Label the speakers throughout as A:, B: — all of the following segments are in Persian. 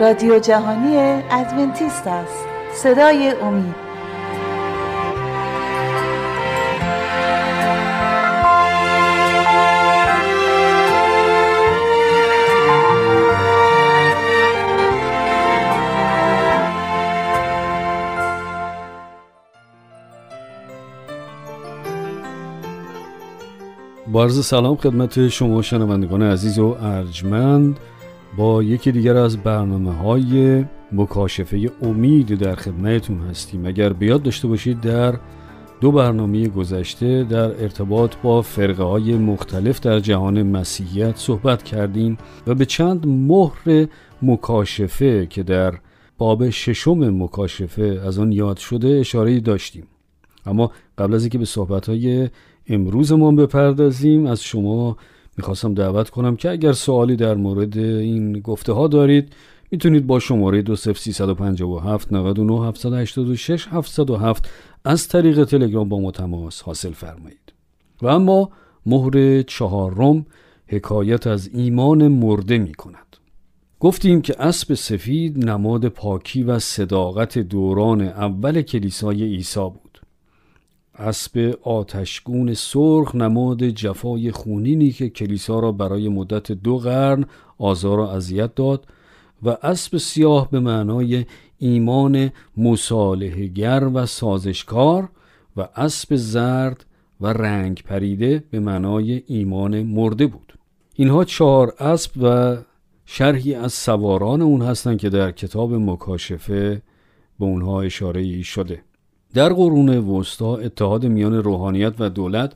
A: رادیو جهانی ادونتیست است. صدای امید.
B: با سلام خدمت شما شنوندگان عزیز و ارجمند. با یکی دیگر از برنامه های مکاشفه امید در خدمتتون هستیم. اگر بیاد داشته باشید در دو برنامه گذشته در ارتباط با فرقه های مختلف در جهان مسیحیت صحبت کردیم و به چند مهر مکاشفه که در باب ششم مکاشفه از آن یاد شده اشاره داشتیم. اما قبل از اینکه به صحبت های امروزمون بپردازیم از شما می‌خواستم دعوت کنم که اگر سوالی در مورد این گفته ها دارید می‌تونید با شماره 20357 99 786 707 از طریق تلگرام با ما تماس حاصل فرمایید. و اما مهر چهارم حکایت از ایمان مرده می کند گفتیم که اسب سفید نماد پاکی و صداقت دوران اول کلیسای عیسی بود. اسب آتشگون سرخ نماد جفای خونینی که کلیسا را برای مدت دو قرن آزار و اذیت داد و اسب سیاه به معنای ایمان مصالحگر و سازشکار و اسب زرد و رنگ پریده به معنای ایمان مرده بود. اینها چهار اسب و شرحی از سواران اون هستند که در کتاب مکاشفه به اونها اشاره ای شده. در قرون وسطا اتحاد میان روحانیت و دولت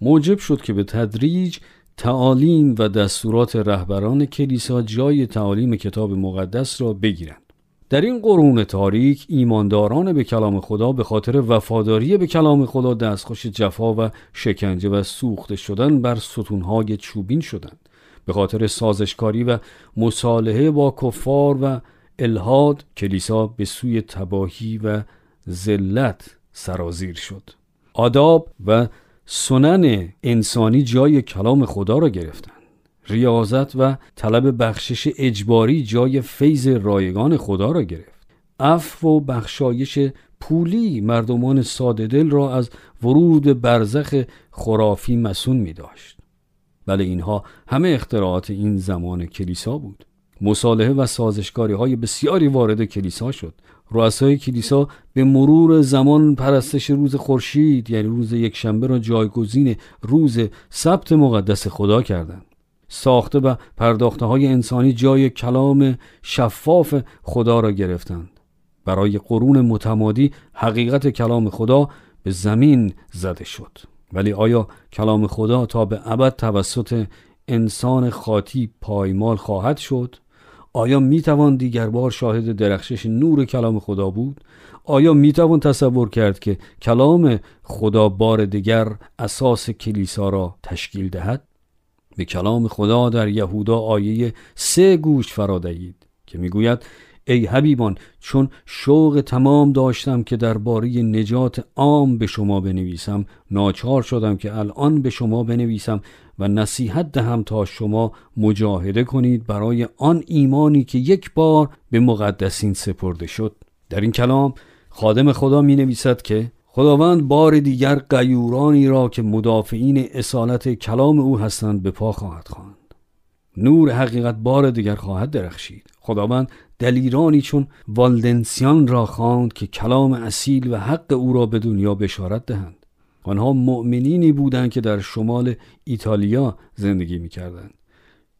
B: موجب شد که به تدریج تعالیم و دستورات رهبران کلیسا جای تعالیم کتاب مقدس را بگیرند. در این قرون تاریک ایمانداران به کلام خدا به خاطر وفاداری به کلام خدا دستخوش جفا و شکنجه و سوخته شدن بر ستونهای چوبین شدند. به خاطر سازشکاری و مصالحه با کفار و الهاد کلیسا به سوی تباهی و ذلت سرازیر شد. آداب و سنن انسانی جای کلام خدا را گرفتند ریاضت و طلب بخشش اجباری جای فیض رایگان خدا را گرفت. عفو و بخشایش پولی مردمان ساده دل را از ورود برزخ خرافی مسون می داشت. بله اینها همه اختراعات این زمان کلیسا بود. مصالحه و سازشکاری های بسیاری وارد کلیسا شد. رؤسای کلیسا به مرور زمان پرستش روز خورشید یعنی روز یکشنبه را جایگزین روز سبت مقدس خدا کردند. ساخته و پرداخته های انسانی جای کلام شفاف خدا را گرفتند. برای قرون متمادی حقیقت کلام خدا به زمین زده شد. ولی آیا کلام خدا تا به ابد توسط انسان خاطی پایمال خواهد شد؟ آیا می توان دیگر بار شاهد درخشش نور کلام خدا بود؟ آیا می توان تصور کرد که کلام خدا بار دیگر اساس کلیسا را تشکیل دهد؟ به کلام خدا در یهودا آیه سه گوش فرا دهید که می‌گوید ای حبیبان چون شوق تمام داشتم که درباره نجات عام به شما بنویسم ناچار شدم که الان به شما بنویسم و نصیحت دهم تا شما مجاهده کنید برای آن ایمانی که یک بار به مقدسین سپرده شد. در این کلام خادم خدا می نویسد که خداوند بار دیگر قیورانی را که مدافعین اصالت کلام او هستند به پا خواهد خواند. نور حقیقت بار دیگر خواهد درخشید. خداوند دلیرانی چون والدنسیان را خواند که کلام اصیل و حق او را به دنیا بشارت دهند. آنها مؤمنینی بودند که در شمال ایتالیا زندگی می‌کردند.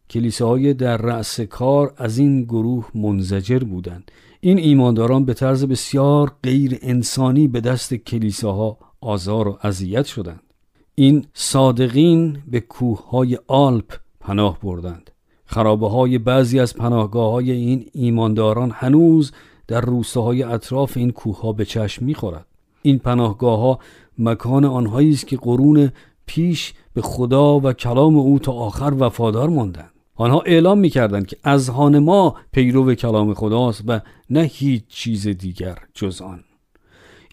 B: کلیساهای در رأس کار از این گروه منزجر بودند. این ایمانداران به طرز بسیار غیر انسانی به دست کلیساها آزار و اذیت شدند. این صادقین به کوههای آلپ پناه بردند. خرابه های بعضی از پناهگاه های این ایمانداران هنوز در روستاهای اطراف این کوه ها به چشم می‌خورد. این پناهگاه ها مکان آنهایی است که قرون پیش به خدا و کلام او تا آخر وفادار ماندند. آنها اعلام می‌کردند که از ما پیرو کلام خداست و نه هیچ چیز دیگر جز آن.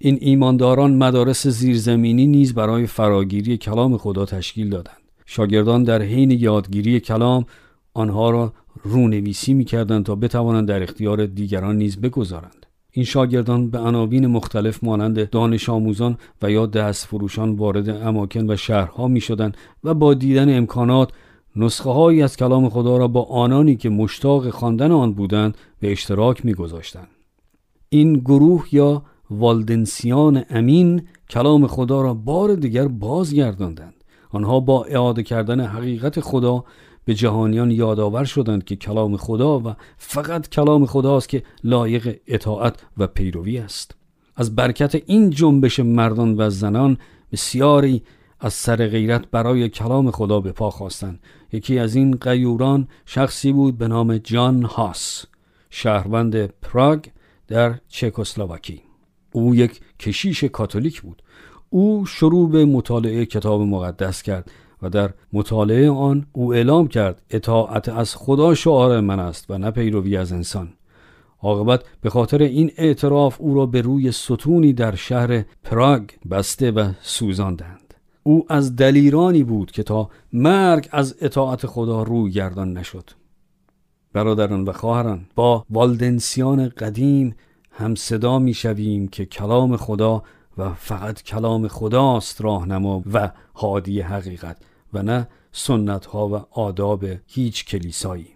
B: این ایمانداران مدارس زیرزمینی نیز برای فراگیری کلام خدا تشکیل دادند. شاگردان در حین یادگیری کلام آنها را رونویسی می‌کردند تا بتوانند در اختیار دیگران نیز بگذارند. این شاگردان به عناوین مختلف مانند دانش آموزان و یا دست فروشان وارد اماکن و شهرها می شدن و با دیدن امکانات نسخه هایی از کلام خدا را با آنانی که مشتاق خواندن آن بودند به اشتراک می گذاشتن. این گروه یا والدنسیان امین کلام خدا را بار دیگر بازگرداندند آنها با اعاده کردن حقیقت خدا به جهانیان یادآور شدند که کلام خدا و فقط کلام خداست که لایق اطاعت و پیروی است. از برکت این جنبش مردان و زنان بسیاری از سر غیرت برای کلام خدا به پا خواستند. یکی از این قیوران شخصی بود به نام جان هاس شهروند پراگ در چکسلواکی. او یک کشیش کاتولیک بود. او شروع به مطالعه کتاب مقدس کرد. و در مطالعه آن او اعلام کرد اطاعت از خدا شعار من است و نه پیروی از انسان. عاقبت به خاطر این اعتراف او را به روی ستونی در شهر پراگ بسته و سوزاندند. او از دلیرانی بود که تا مرگ از اطاعت خدا روی گردان نشد. برادران و خواهران با والدنسیان قدیم هم صدا می شویم که کلام خدا و فقط کلام خداست راهنما و حادی حقیقت. و نه سنت ها و آداب هیچ کلیسایی.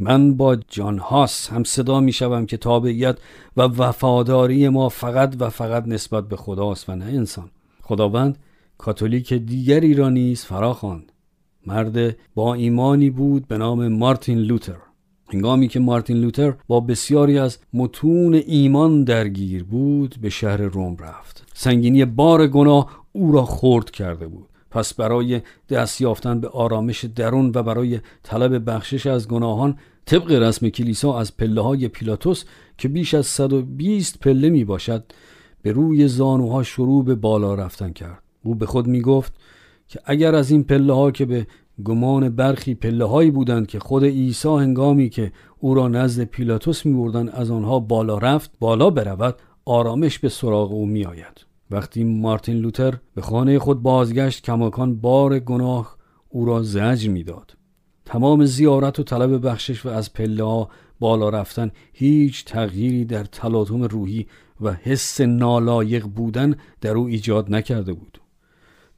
B: من با جان هاس هم صدا می شوم که تابعیت و وفاداری ما فقط و فقط نسبت به خداست و نه انسان. خداوند کاتولیک دیگری را نیز فراخواند. مرد با ایمانی بود به نام مارتین لوتر. هنگامی که مارتین لوتر با بسیاری از متون ایمان درگیر بود به شهر روم رفت. سنگینی بار گناه او را خورد کرده بود. پس برای دست یافتن به آرامش درون و برای طلب بخشش از گناهان طبق رسم کلیسا از پله های پیلاتوس که بیش از 120 پله می باشد به روی زانوها شروع به بالا رفتن کرد. او به خود می گفت که اگر از این پله ها که به گمان برخی پله هایی بودند که خود عیسی هنگامی که او را نزد پیلاتوس می بردن از آنها بالا رفت بالا برود آرامش به سراغ او می آید وقتی مارتین لوتر به خانه خود بازگشت کماکان بار گناه او را زجر می‌داد. تمام زیارت و طلب بخشش و از پله ها بالا رفتن هیچ تغییری در تلاطم روحی و حس نالایق بودن در او ایجاد نکرده بود.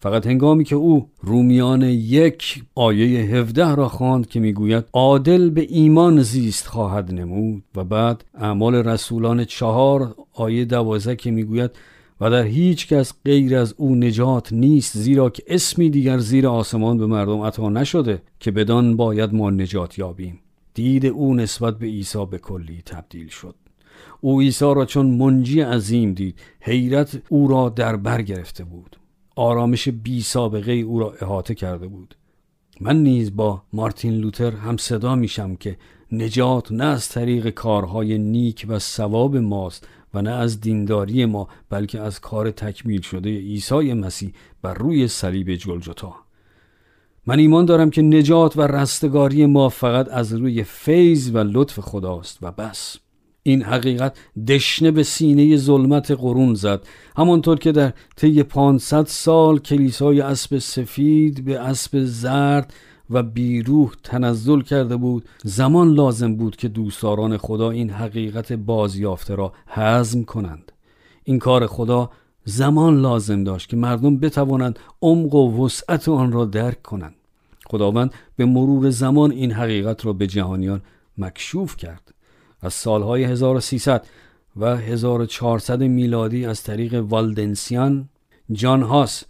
B: فقط هنگامی که او رومیان یک آیه 17 را خواند که می‌گوید عادل به ایمان زیست خواهد نمود. و بعد اعمال رسولان چهار آیه دوازه که می‌گوید و در هیچ کس غیر از او نجات نیست زیرا که اسمی دیگر زیر آسمان به مردم عطا نشده که بدان باید ما نجات یابیم. دید او نسبت به عیسی به کلی تبدیل شد. او عیسی را چون منجی عظیم دید حیرت او را در بر گرفته بود. آرامش بی سابقه او را احاطه کرده بود. من نیز با مارتین لوتر هم صدا میشم که نجات نه از طریق کارهای نیک و ثواب ماست و نه از دینداری ما بلکه از کار تکمیل شده عیسی مسیح بر روی صلیب جلجتا. من ایمان دارم که نجات و رستگاری ما فقط از روی فیض و لطف خداست و بس. این حقیقت دشنه به سینه ظلمت قرون زد. همانطور که در طی 500 سال کلیسای اسب سفید به اسب زرد و بیروح تنزل کرده بود. زمان لازم بود که دوستداران خدا این حقیقت بازیافته را هضم کنند. این کار خدا زمان لازم داشت که مردم بتوانند عمق و وسعت آن را درک کنند. خداوند به مرور زمان این حقیقت را به جهانیان مکشوف کرد. از سالهای 1300 و 1400 میلادی از طریق والدنسیان جان هاس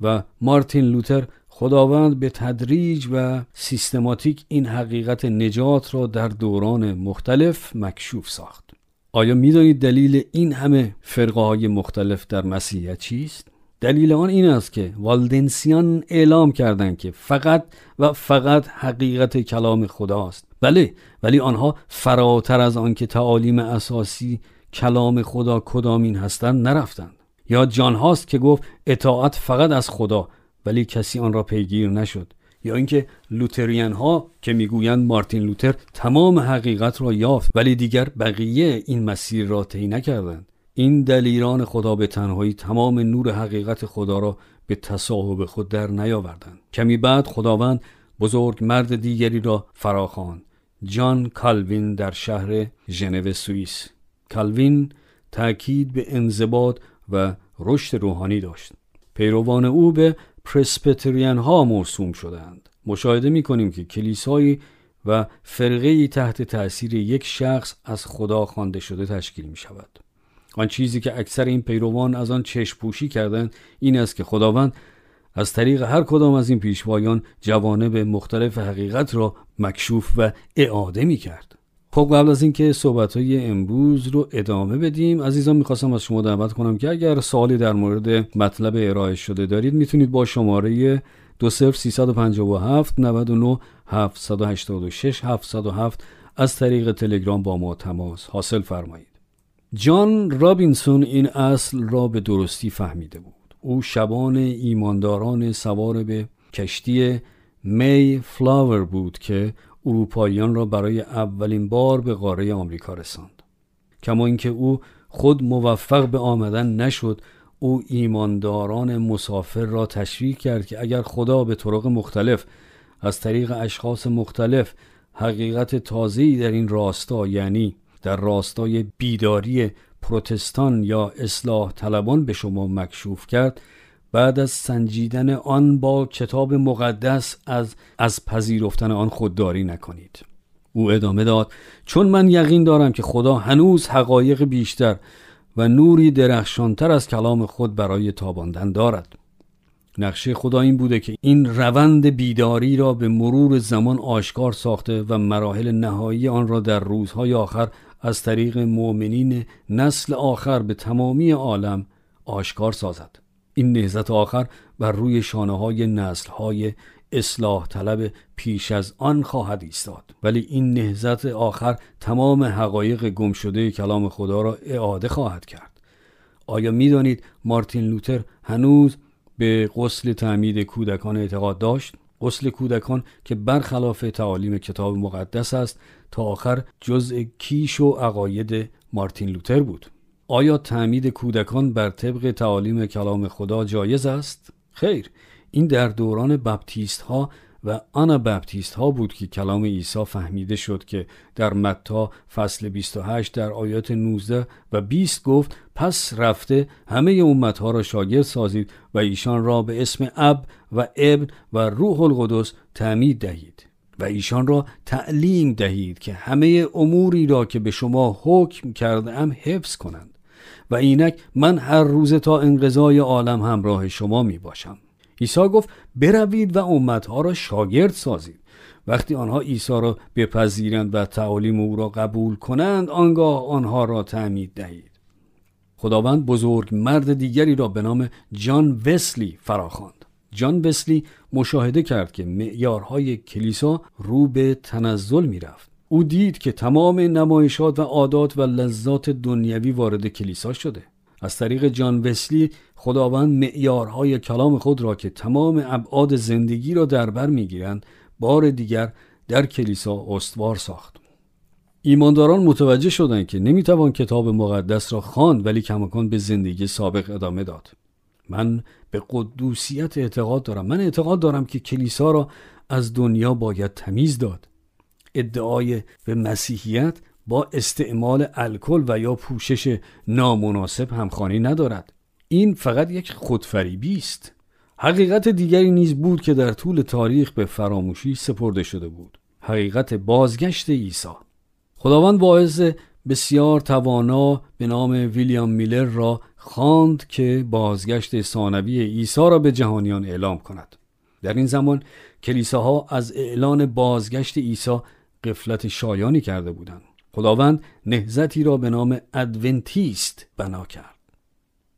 B: و مارتین لوتر خداوند به تدریج و سیستماتیک این حقیقت نجات را در دوران مختلف مکشوف ساخت. آیا می‌دانید دلیل این همه فرقه های مختلف در مسیحیت چیست؟ دلیل آن این است که والدنسیان اعلام کردند که فقط و فقط حقیقت کلام خداست. بله ولی آنها فراتر از آن که تعالیم اساسی کلام خدا کدامین هستند نرفتند. یا جان هاست که گفت اطاعت فقط از خدا ولی کسی آن را پیگیر نشد. یا اینکه لوتریان ها که می‌گویند مارتین لوتر تمام حقیقت را یافت ولی دیگر بقیه این مسیر را طی نکردند. این دلیران خدا به تنهایی تمام نور حقیقت خدا را به تصاحب خود در نیاوردند. کمی بعد خداوند بزرگ مرد دیگری را فراخواند. جان کالوین در شهر ژنو سوئیس. کالوین تاکید به انضباط و رشد روحانی داشت. پیروان او به پرسپتریان ها مرسوم شدند مشاهده می کنیم که کلیسایی و فرقه تحت تأثیر یک شخص از خدا خوانده شده تشکیل می شود آن چیزی که اکثر این پیروان از آن چشم پوشی کردند این است که خداوند از طریق هر کدام از این پیشوایان جوانب مختلف حقیقت را مکشوف و اعاده می کرد خب قبل از اینکه صحبت های امروز رو ادامه بدیم عزیزان می‌خواستم از شما دعوت کنم که اگر سوالی در مورد مطلب ارائه شده دارید می‌تونید با شماره دو سفر 357 99 786 707 از طریق تلگرام با ما تماس حاصل فرمایید. جان رابینسون این اصل را به درستی فهمیده بود. او شبان ایمانداران سوار به کشتی می فلاور بود که اروپاییان را برای اولین بار به قاره آمریکا رساند. کما اینکه او خود موفق به آمدن نشد او ایمانداران مسافر را تشویق کرد که اگر خدا به طرق مختلف از طریق اشخاص مختلف حقیقت تازه‌ای در این راستا یعنی در راستای بیداری پروتستان یا اصلاح طلبان به شما مکشوف کرد بعد از سنجیدن آن با کتاب مقدس از از پذیرفتن آن خودداری نکنید. او ادامه داد چون من یقین دارم که خدا هنوز حقایق بیشتر و نوری درخشانتر از کلام خود برای تاباندن دارد. نقشه خدا این بوده که این روند بیداری را به مرور زمان آشکار ساخته و مراحل نهایی آن را در روزهای آخر از طریق مؤمنین نسل آخر به تمامی عالم آشکار سازد. این نهزت آخر بر روی شانه های نسل های اصلاح طلب پیش از آن خواهد ایستاد. ولی این نهزت آخر تمام حقایق گم شده کلام خدا را اعاده خواهد کرد. آیا می‌دانید مارتین لوتر هنوز به غسل تعمید کودکان اعتقاد داشت؟ غسل کودکان که برخلاف تعالیم کتاب مقدس است تا آخر جزء کیش و عقاید مارتین لوتر بود. آیا تعمید کودکان بر طبق تعالیم کلام خدا جایز است؟ خیر این در دوران بپتیست ها و آنا بپتیست ها بود که کلام عیسی فهمیده شد که در متا فصل 28 در آیات 19 و 20 گفت پس رفته همه امت ها را شاگرد سازید و ایشان را به اسم اب و ابن و روح القدس تعمید دهید و ایشان را تعلیم دهید که همه اموری را که به شما حکم کرده ام حفظ کنند و اینک من هر روز تا انقضای عالم همراه شما می باشم. عیسی گفت بروید و امتها را شاگرد سازید. وقتی آنها عیسی را بپذیرند و تعالیم او را قبول کنند آنگاه آنها را تعمید دهید. خداوند بزرگ مرد دیگری را به نام جان وسلی فراخواند. جان وسلی مشاهده کرد که معیارهای کلیسا رو به تنزل می‌رفت. او دید که تمام نمایشات و عادات و لذات دنیوی وارد کلیسا شده. از طریق جان وسلی خداوند معیارهای کلام خود را که تمام ابعاد زندگی را در بر می‌گیرند بار دیگر در کلیسا استوار ساخت. ایمانداران متوجه شدند که نمی‌توان کتاب مقدس را خواند ولی کماکان به زندگی سابق ادامه داد. من به قدوسیت اعتقاد دارم. من اعتقاد دارم که کلیسا را از دنیا باید تمیز داد. ادعای به مسیحیت با استعمال الکل و یا پوشش نامناسب همخوانی ندارد. این فقط یک خودفریبی است. حقیقت دیگری نیز بود که در طول تاریخ به فراموشی سپرده شده بود. حقیقت بازگشت عیسی. خداوند واعظ بسیار توانا به نام ویلیام میلر را خواند که بازگشت ثانوی عیسی را به جهانیان اعلام کند. در این زمان کلیساها از اعلان بازگشت عیسی غفلت شایانی کرده بودند. خداوند نهضتی را به نام ادونتیست بنا کرد.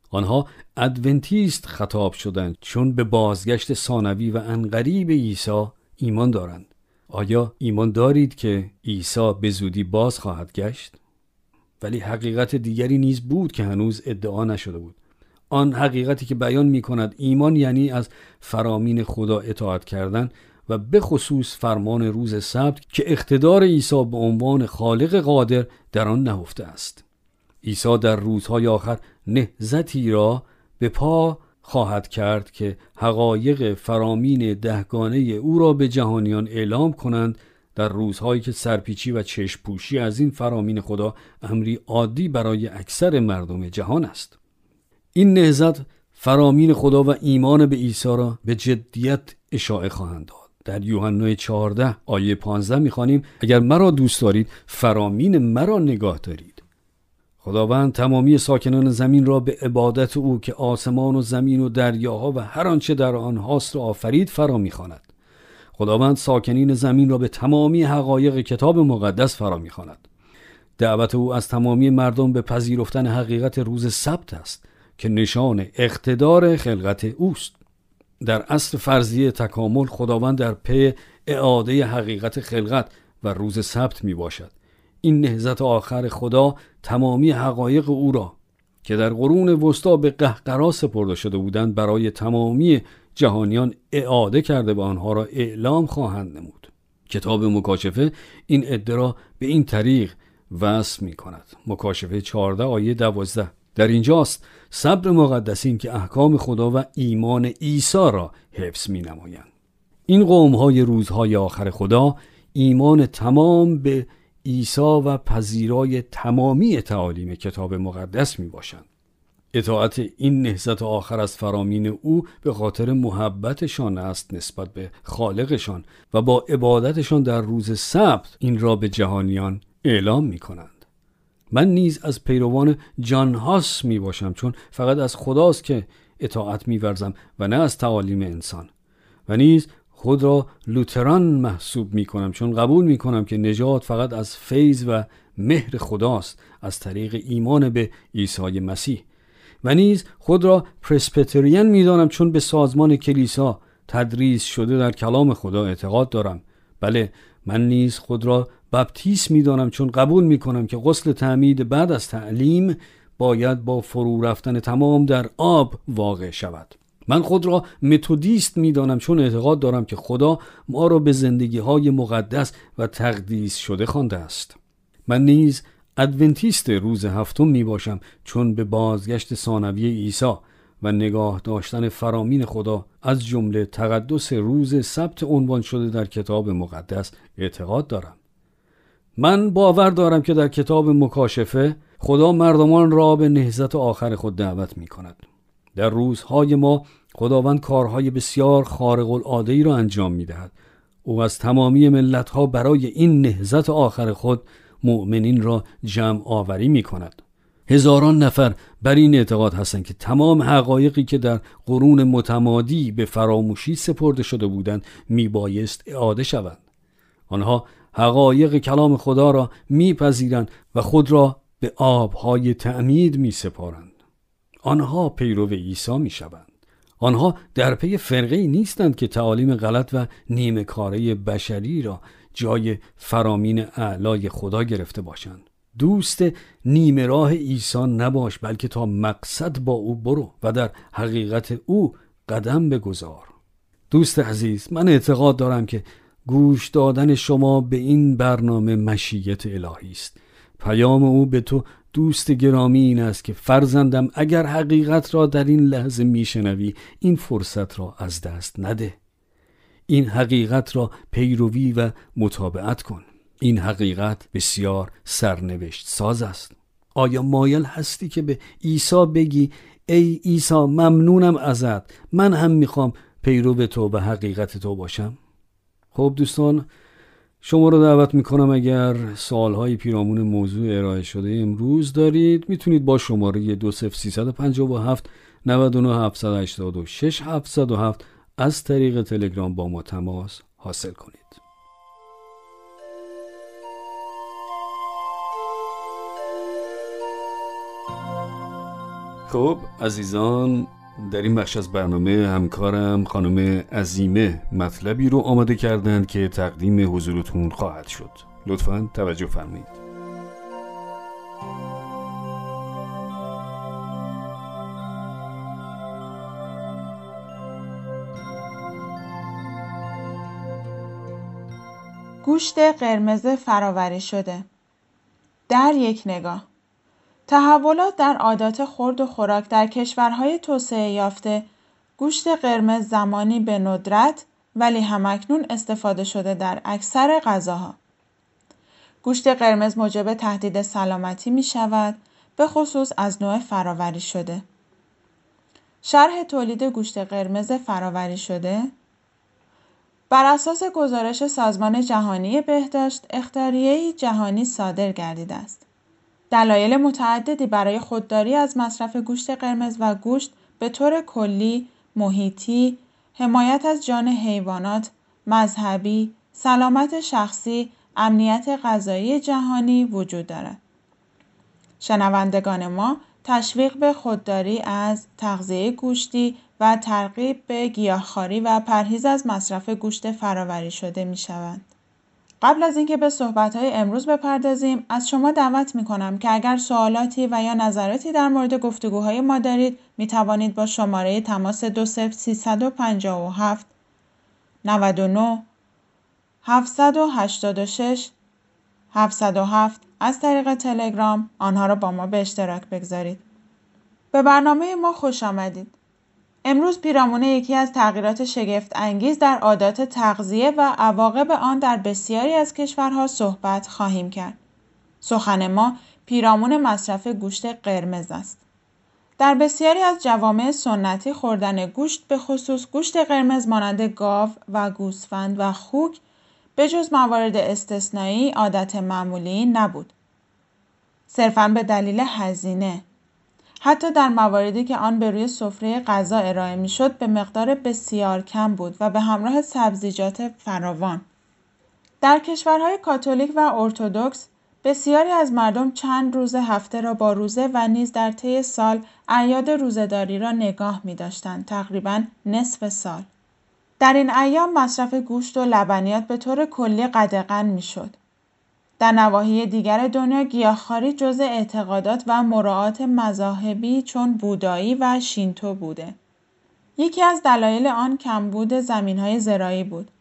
B: آنها ادونتیست خطاب شدند چون به بازگشت ثانوی و عنقریب عیسی ایمان دارند. آیا ایمان دارید که عیسی به زودی باز خواهد گشت؟ ولی حقیقت دیگری نیز بود که هنوز ادعا نشده بود. آن حقیقتی که بیان می کند ایمان یعنی از فرامین خدا اطاعت کردن و به خصوص فرمان روز سبت که اقتدار عیسی به عنوان خالق قادر در آن نهفته است. عیسی در روزهای آخر نهزتی را به پا خواهد کرد که حقایق فرامین دهگانه او را به جهانیان اعلام کنند در روزهایی که سرپیچی و چشپوشی از این فرامین خدا امری عادی برای اکثر مردم جهان است. این نهزت فرامین خدا و ایمان به عیسی را به جدیت اشاعه خواهند داد. در یوحنا 14 آیه 15 می‌خوانیم اگر مرا دوست دارید فرامین مرا نگاه دارید. خداوند تمامی ساکنان زمین را به عبادت او که آسمان و زمین و دریاها و هر آنچه در آنهاست را آفرید فرا می‌خواند. خداوند ساکنین زمین را به تمامی حقایق کتاب مقدس فرا می‌خواند. دعوت او از تمامی مردم به پذیرفتن حقیقت روز سبت است که نشان اقتدار خلقت اوست. در اصل فرضیه تکامل خداوند در پی اعاده حقیقت خلقت و روز سبت می باشد این نهزت آخر خدا تمامی حقایق او را که در قرون وسطا به قهقرا سپرده شده بودند برای تمامی جهانیان اعاده کرده و آنها را اعلام خواهند نمود. کتاب مکاشفه این ادعا به این طریق وصف می کند مکاشفه 14 آیه 12 در اینجاست صبر مقدسین که احکام خدا و ایمان عیسی را حفظ می نمایند. این قوم های روزهای آخر خدا ایمان تمام به عیسی و پذیرای تمامی تعالیم کتاب مقدس می باشند. اطاعت این نهزت آخر از فرامین او به خاطر محبتشان است نسبت به خالقشان و با عبادتشان در روز سبت این را به جهانیان اعلام می کنند. من نیز از پیروان جان هاس می باشم چون فقط از خداست که اطاعت می ورزم و نه از تعالیم انسان. و نیز خود را لوتران محسوب می کنم چون قبول می کنم که نجات فقط از فیض و مهر خداست از طریق ایمان به عیسی مسیح. و نیز خود را پرسپتریان می دانم چون به سازمان کلیسا تدریس شده در کلام خدا اعتقاد دارم. بله من نیز خود را بپتیس می‌دانم چون قبول می کنم که غسل تعمید بعد از تعلیم باید با فرو رفتن تمام در آب واقع شود. من خود را متودیست می‌دانم چون اعتقاد دارم که خدا ما را به زندگی های مقدس و تقدیس شده خوانده است. من نیز ادونتیست روز هفتم می باشم چون به بازگشت ثانوی عیسی و نگاه داشتن فرامین خدا از جمله تقدس روز سبت عنوان شده در کتاب مقدس اعتقاد دارم. من باور دارم که در کتاب مکاشفه خدا مردمان را به نهزت آخر خود دعوت می کند. در روزهای ما خداوند کارهای بسیار خارق العاده ای را انجام می دهد. او از تمامی ملت ها برای این نهزت آخر خود مؤمنین را جمع آوری می کند. هزاران نفر بر این اعتقاد هستند که تمام حقایقی که در قرون متمادی به فراموشی سپرده شده بودند میبایست اعاده شوند. آنها حقایق کلام خدا را میپذیرند و خود را به آبهای تعمید می سپارند. آنها پیرو عیسی می شوند. آنها در پی فرقه نیستند که تعالیم غلط و نیمه کاره بشری را جای فرامین اعلای خدا گرفته باشند. دوست نیمه راه عیسی نباش بلکه تا مقصد با او برو و در حقیقت او قدم بگذار. دوست عزیز من اعتقاد دارم که گوش دادن شما به این برنامه مشیت الهی است. پیام او به تو دوست گرامی این است که فرزندم اگر حقیقت را در این لحظه میشنوی این فرصت را از دست نده. این حقیقت را پیروی و مطابقت کن. این حقیقت بسیار سرنوشت ساز است. آیا مایل هستی که به عیسی بگی ای عیسی ممنونم ازت من هم می‌خوام پیرو تو و حقیقت تو باشم خب دوستان شما رو دعوت می‌کنم اگر سوالهای پیرامون موضوع ارائه شده امروز دارید می‌تونید با شماره 20357 99 786 707 از طریق تلگرام با ما تماس حاصل کنید. خب عزیزان در این بخش از برنامه همکارم خانم عزیمه مطلبی رو آماده کردند که تقدیم حضورتون خواهد شد. لطفا توجه فرمایید.
C: گوشت قرمز فراوری شده. در یک نگاه. تحولات در عادات خورد و خوراک در کشورهای توسعه یافته گوشت قرمز زمانی به ندرت ولی همکنون استفاده شده در اکثر غذاها. گوشت قرمز موجب تهدید سلامتی می شود به خصوص از نوع فراوری شده. شرح تولید گوشت قرمز فراوری شده بر اساس گزارش سازمان جهانی بهداشت اختاریهی جهانی صادر گردیده است. دلایل متعددی برای خودداری از مصرف گوشت قرمز و گوشت به طور کلی محیطی، حمایت از جان حیوانات، مذهبی، سلامت شخصی، امنیت غذایی جهانی وجود دارد. شنوندگان ما تشویق به خودداری از تغذیه گوشتی و ترغیب به گیاهخواری و پرهیز از مصرف گوشت فراوری شده می شوند. قبل از اینکه به صحبت‌های امروز بپردازیم از شما دعوت می‌کنم که اگر سوالاتی و یا نظراتی در مورد گفتگوهای ما دارید می توانید با شماره تماس 20357 99 786 707 از طریق تلگرام آنها را با ما به اشتراک بگذارید. به برنامه ما خوش آمدید. امروز پیرامون یکی از تغییرات شگفت انگیز در عادات تغذیه و عواقب آن در بسیاری از کشورها صحبت خواهیم کرد. سخن ما پیرامون مصرف گوشت قرمز است. در بسیاری از جوامع سنتی خوردن گوشت به خصوص گوشت قرمز مانند گاو و گوسفند و خوک به جز موارد استثنایی عادت معمولی نبود. صرفا به دلیل هزینه حتی در مواردی که آن به روی سفره غذا ارائه می‌شد به مقدار بسیار کم بود و به همراه سبزیجات فراوان در کشورهای کاتولیک و ارتودکس بسیاری از مردم چند روز هفته را با روزه و نیز در طی سال اعیاد روزهداری را نگاه می داشتند تقریبا نصف سال در این ایام مصرف گوشت و لبنیات به طور کلی قدغن می شد. در نواحی دیگر دنیا گیاهخواری جزء اعتقادات و مراعات مذاهبی چون بودایی و شینتو بوده. یکی از دلایل آن کمبود زمینهای زراعی بود.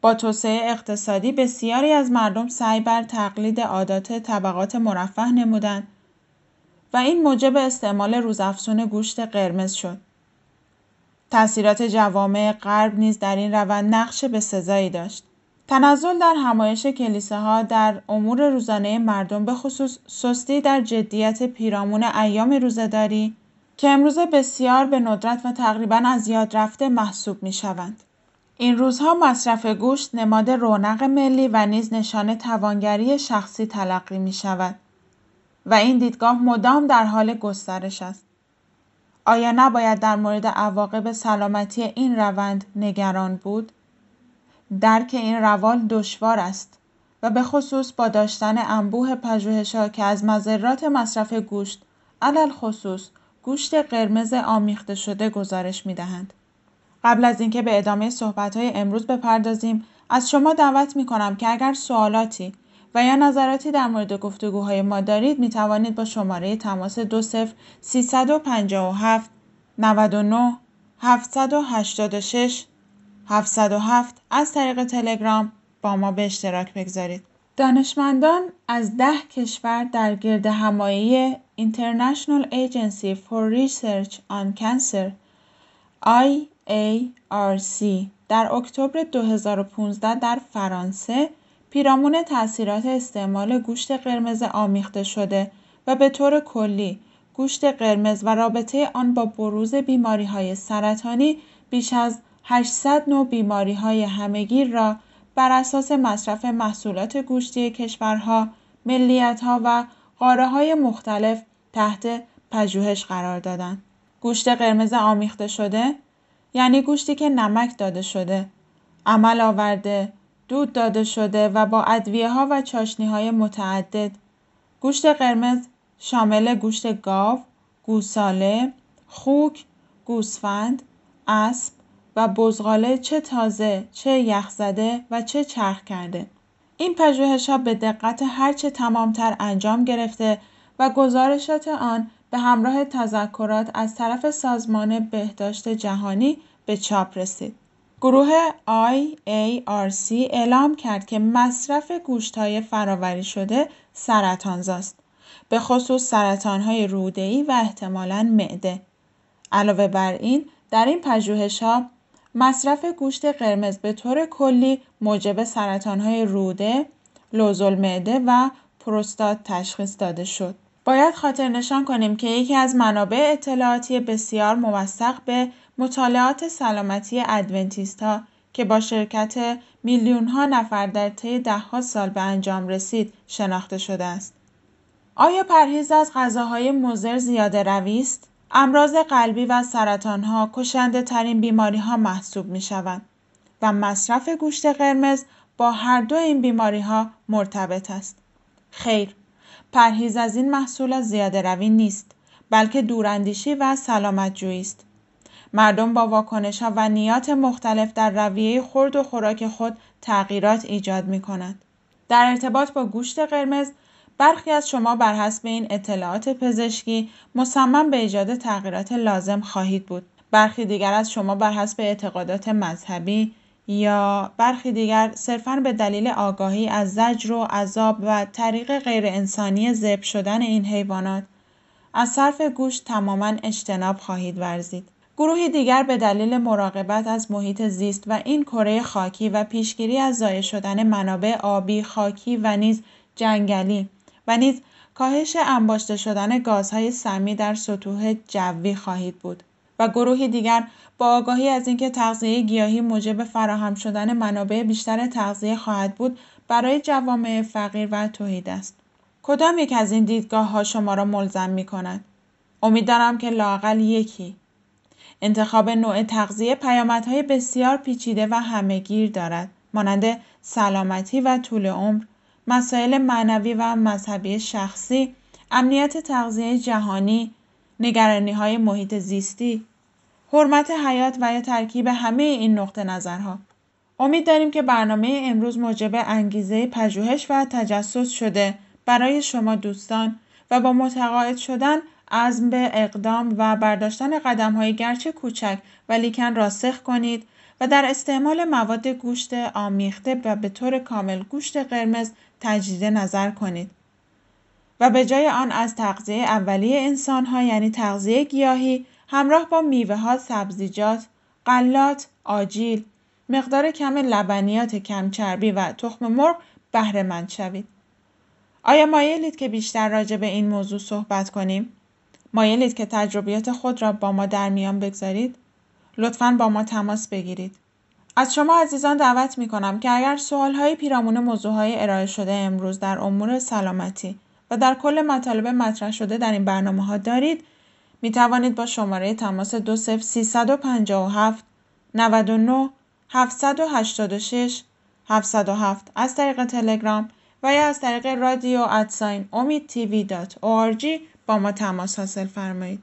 C: با توسعه اقتصادی بسیاری از مردم سعی بر تقلید عادات طبقات مرفه نمودند و این موجب استعمال روزافزون گوشت قرمز شد. تاثیرات جوامع غرب نیز در این روند نقش بسزایی داشت. تنزل در همایش کلیساها در امور روزانه مردم به خصوص سستی در جدیت پیرامون ایام روزهداری که امروزه بسیار به ندرت و تقریبا از یاد رفته محسوب می شوند. این روزها مصرف گوشت نماد رونق ملی و نیز نشان توانگری شخصی تلقی می شود و این دیدگاه مدام در حال گسترش است. آیا نباید در مورد عواقب سلامتی این روند نگران بود؟ درک این روال دشوار است و به خصوص با داشتن انبوه پژوهش‌ها که از مضرات مصرف گوشت علل خصوص گوشت قرمز آمیخته شده گزارش می‌دهند. قبل از اینکه به ادامه صحبت‌های امروز بپردازیم از شما دعوت می‌کنم که اگر سوالاتی و یا نظراتی در مورد گفتگوهای ما دارید می توانید با شماره تماس 20 357 99 786 707 از طریق تلگرام با ما به اشتراک بگذارید. دانشمندان از ده کشور در گرد همایی International Agency for Research on Cancer IARC در اکتبر 2015 در فرانسه پیرامون تاثیرات استعمال گوشت قرمز آمیخته شده و به طور کلی گوشت قرمز و رابطه آن با بروز بیماری های سرطانی بیش از 800 نوع بیماری های همگیر را بر اساس مصرف محصولات گوشتی کشورها، ملیتها و قاره های مختلف تحت پژوهش قرار دادند. گوشت قرمز آمیخته شده یعنی گوشتی که نمک داده شده، عمل آورده، دود داده شده و با ادویه ها و چاشنی های متعدد گوشت قرمز شامل گوشت گاو، گوساله، خوک، گوسفند، اسب و بزغاله چه تازه، چه یخزده و چه چرخ کرده. این پژوهش ها به دقت هرچه تمامتر انجام گرفته و گزارشات آن به همراه تذکرات از طرف سازمان بهداشت جهانی به چاپ رسید. گروه IARC اعلام کرد که مصرف گوشت‌های فراوری شده سرطانزاست به خصوص سرطانهای روده‌ای و احتمالاً معده. علاوه بر این در این پژوهش‌ها مصرف گوشت قرمز به طور کلی موجب سرطانهای روده، لوزالمعده و پروستات تشخیص داده شد. باید خاطر نشان کنیم که یکی از منابع اطلاعاتی بسیار موثق به مطالعات سلامتی ادونتیست ها که با شرکت میلیون ها نفر در طی دهها سال به انجام رسید شناخته شده است. آیا پرهیز از غذاهای مضر زیاده روی؟ امراض قلبی و سرطان ها کشنده ترین بیماری ها محسوب می شوند و مصرف گوشت قرمز با هر دو این بیماری ها مرتبط است. خیر، پرهیز از این محصولات زیاده روی نیست بلکه دوراندیشی و سلامت است. مردم با واکنش ها و نیات مختلف در رویه خورد و خوراک خود تغییرات ایجاد می کنند. در ارتباط با گوشت قرمز برخی از شما بر حسب این اطلاعات پزشکی مصمم به ایجاد تغییرات لازم خواهید بود. برخی دیگر از شما بر حسب اعتقادات مذهبی یا برخی دیگر صرفا به دلیل آگاهی از زجر و عذاب و طریق غیر انسانی ذبح شدن این حیوانات از صرف گوشت تماما اجتناب خواهید ورزید. گروهی دیگر به دلیل مراقبت از محیط زیست و این کره خاکی و پیشگیری از ضایع شدن منابع آبی، خاکی و نیز جنگلی و نیز کاهش انباشته شدن گازهای سمی در سطوح جوی خواهید بود و گروهی دیگر با آگاهی از اینکه تغذیه گیاهی موجب فراهم شدن منابع بیشتر تغذیه خواهد بود برای جوامع فقیر و توحید است. کدام یک از این دیدگاه ها شما را ملزم می کند؟ امید دارم که لاقل یکی. انتخاب نوع تغذیه پیامدهای بسیار پیچیده و همهگیر دارد مانند سلامتی و طول عمر. مسائل معنوی و مذهبی شخصی امنیت تغذیه جهانی نگرانی های محیط زیستی حرمت حیات و یا ترکیب همه این نقطه نظرها. امید داریم که برنامه امروز موجب انگیزه پژوهش و تجسس شده برای شما دوستان و با متقاعد شدن عزم به اقدام و برداشتن قدم های گرچه کوچک ولیکن راسخ کنید و در استعمال مواد گوشت آمیخته و به طور کامل گوشت قرمز تجدید نظر کنید و به جای آن از تغذیه اولیه انسان ها یعنی تغذیه گیاهی همراه با میوه ها، سبزیجات، غلات، آجیل، مقدار کم لبنیات کم چربی و تخم مرغ بهره مند شوید. آیا مایلید که بیشتر راجع به این موضوع صحبت کنیم؟ مایلید که تجربیات خود را با ما در میان بگذارید؟ لطفا با ما تماس بگیرید. از شما عزیزان دعوت می کنم که اگر سوال های پیرامون موضوع های ارائه شده امروز در امور سلامتی و در کل مطالب مطرح شده در این برنامه ها دارید می توانید با شماره تماس 20357 99 786 707 از طریق تلگرام و یا از طریق رادیو ادساین امید تیوی با ما تماس حاصل فرمایید.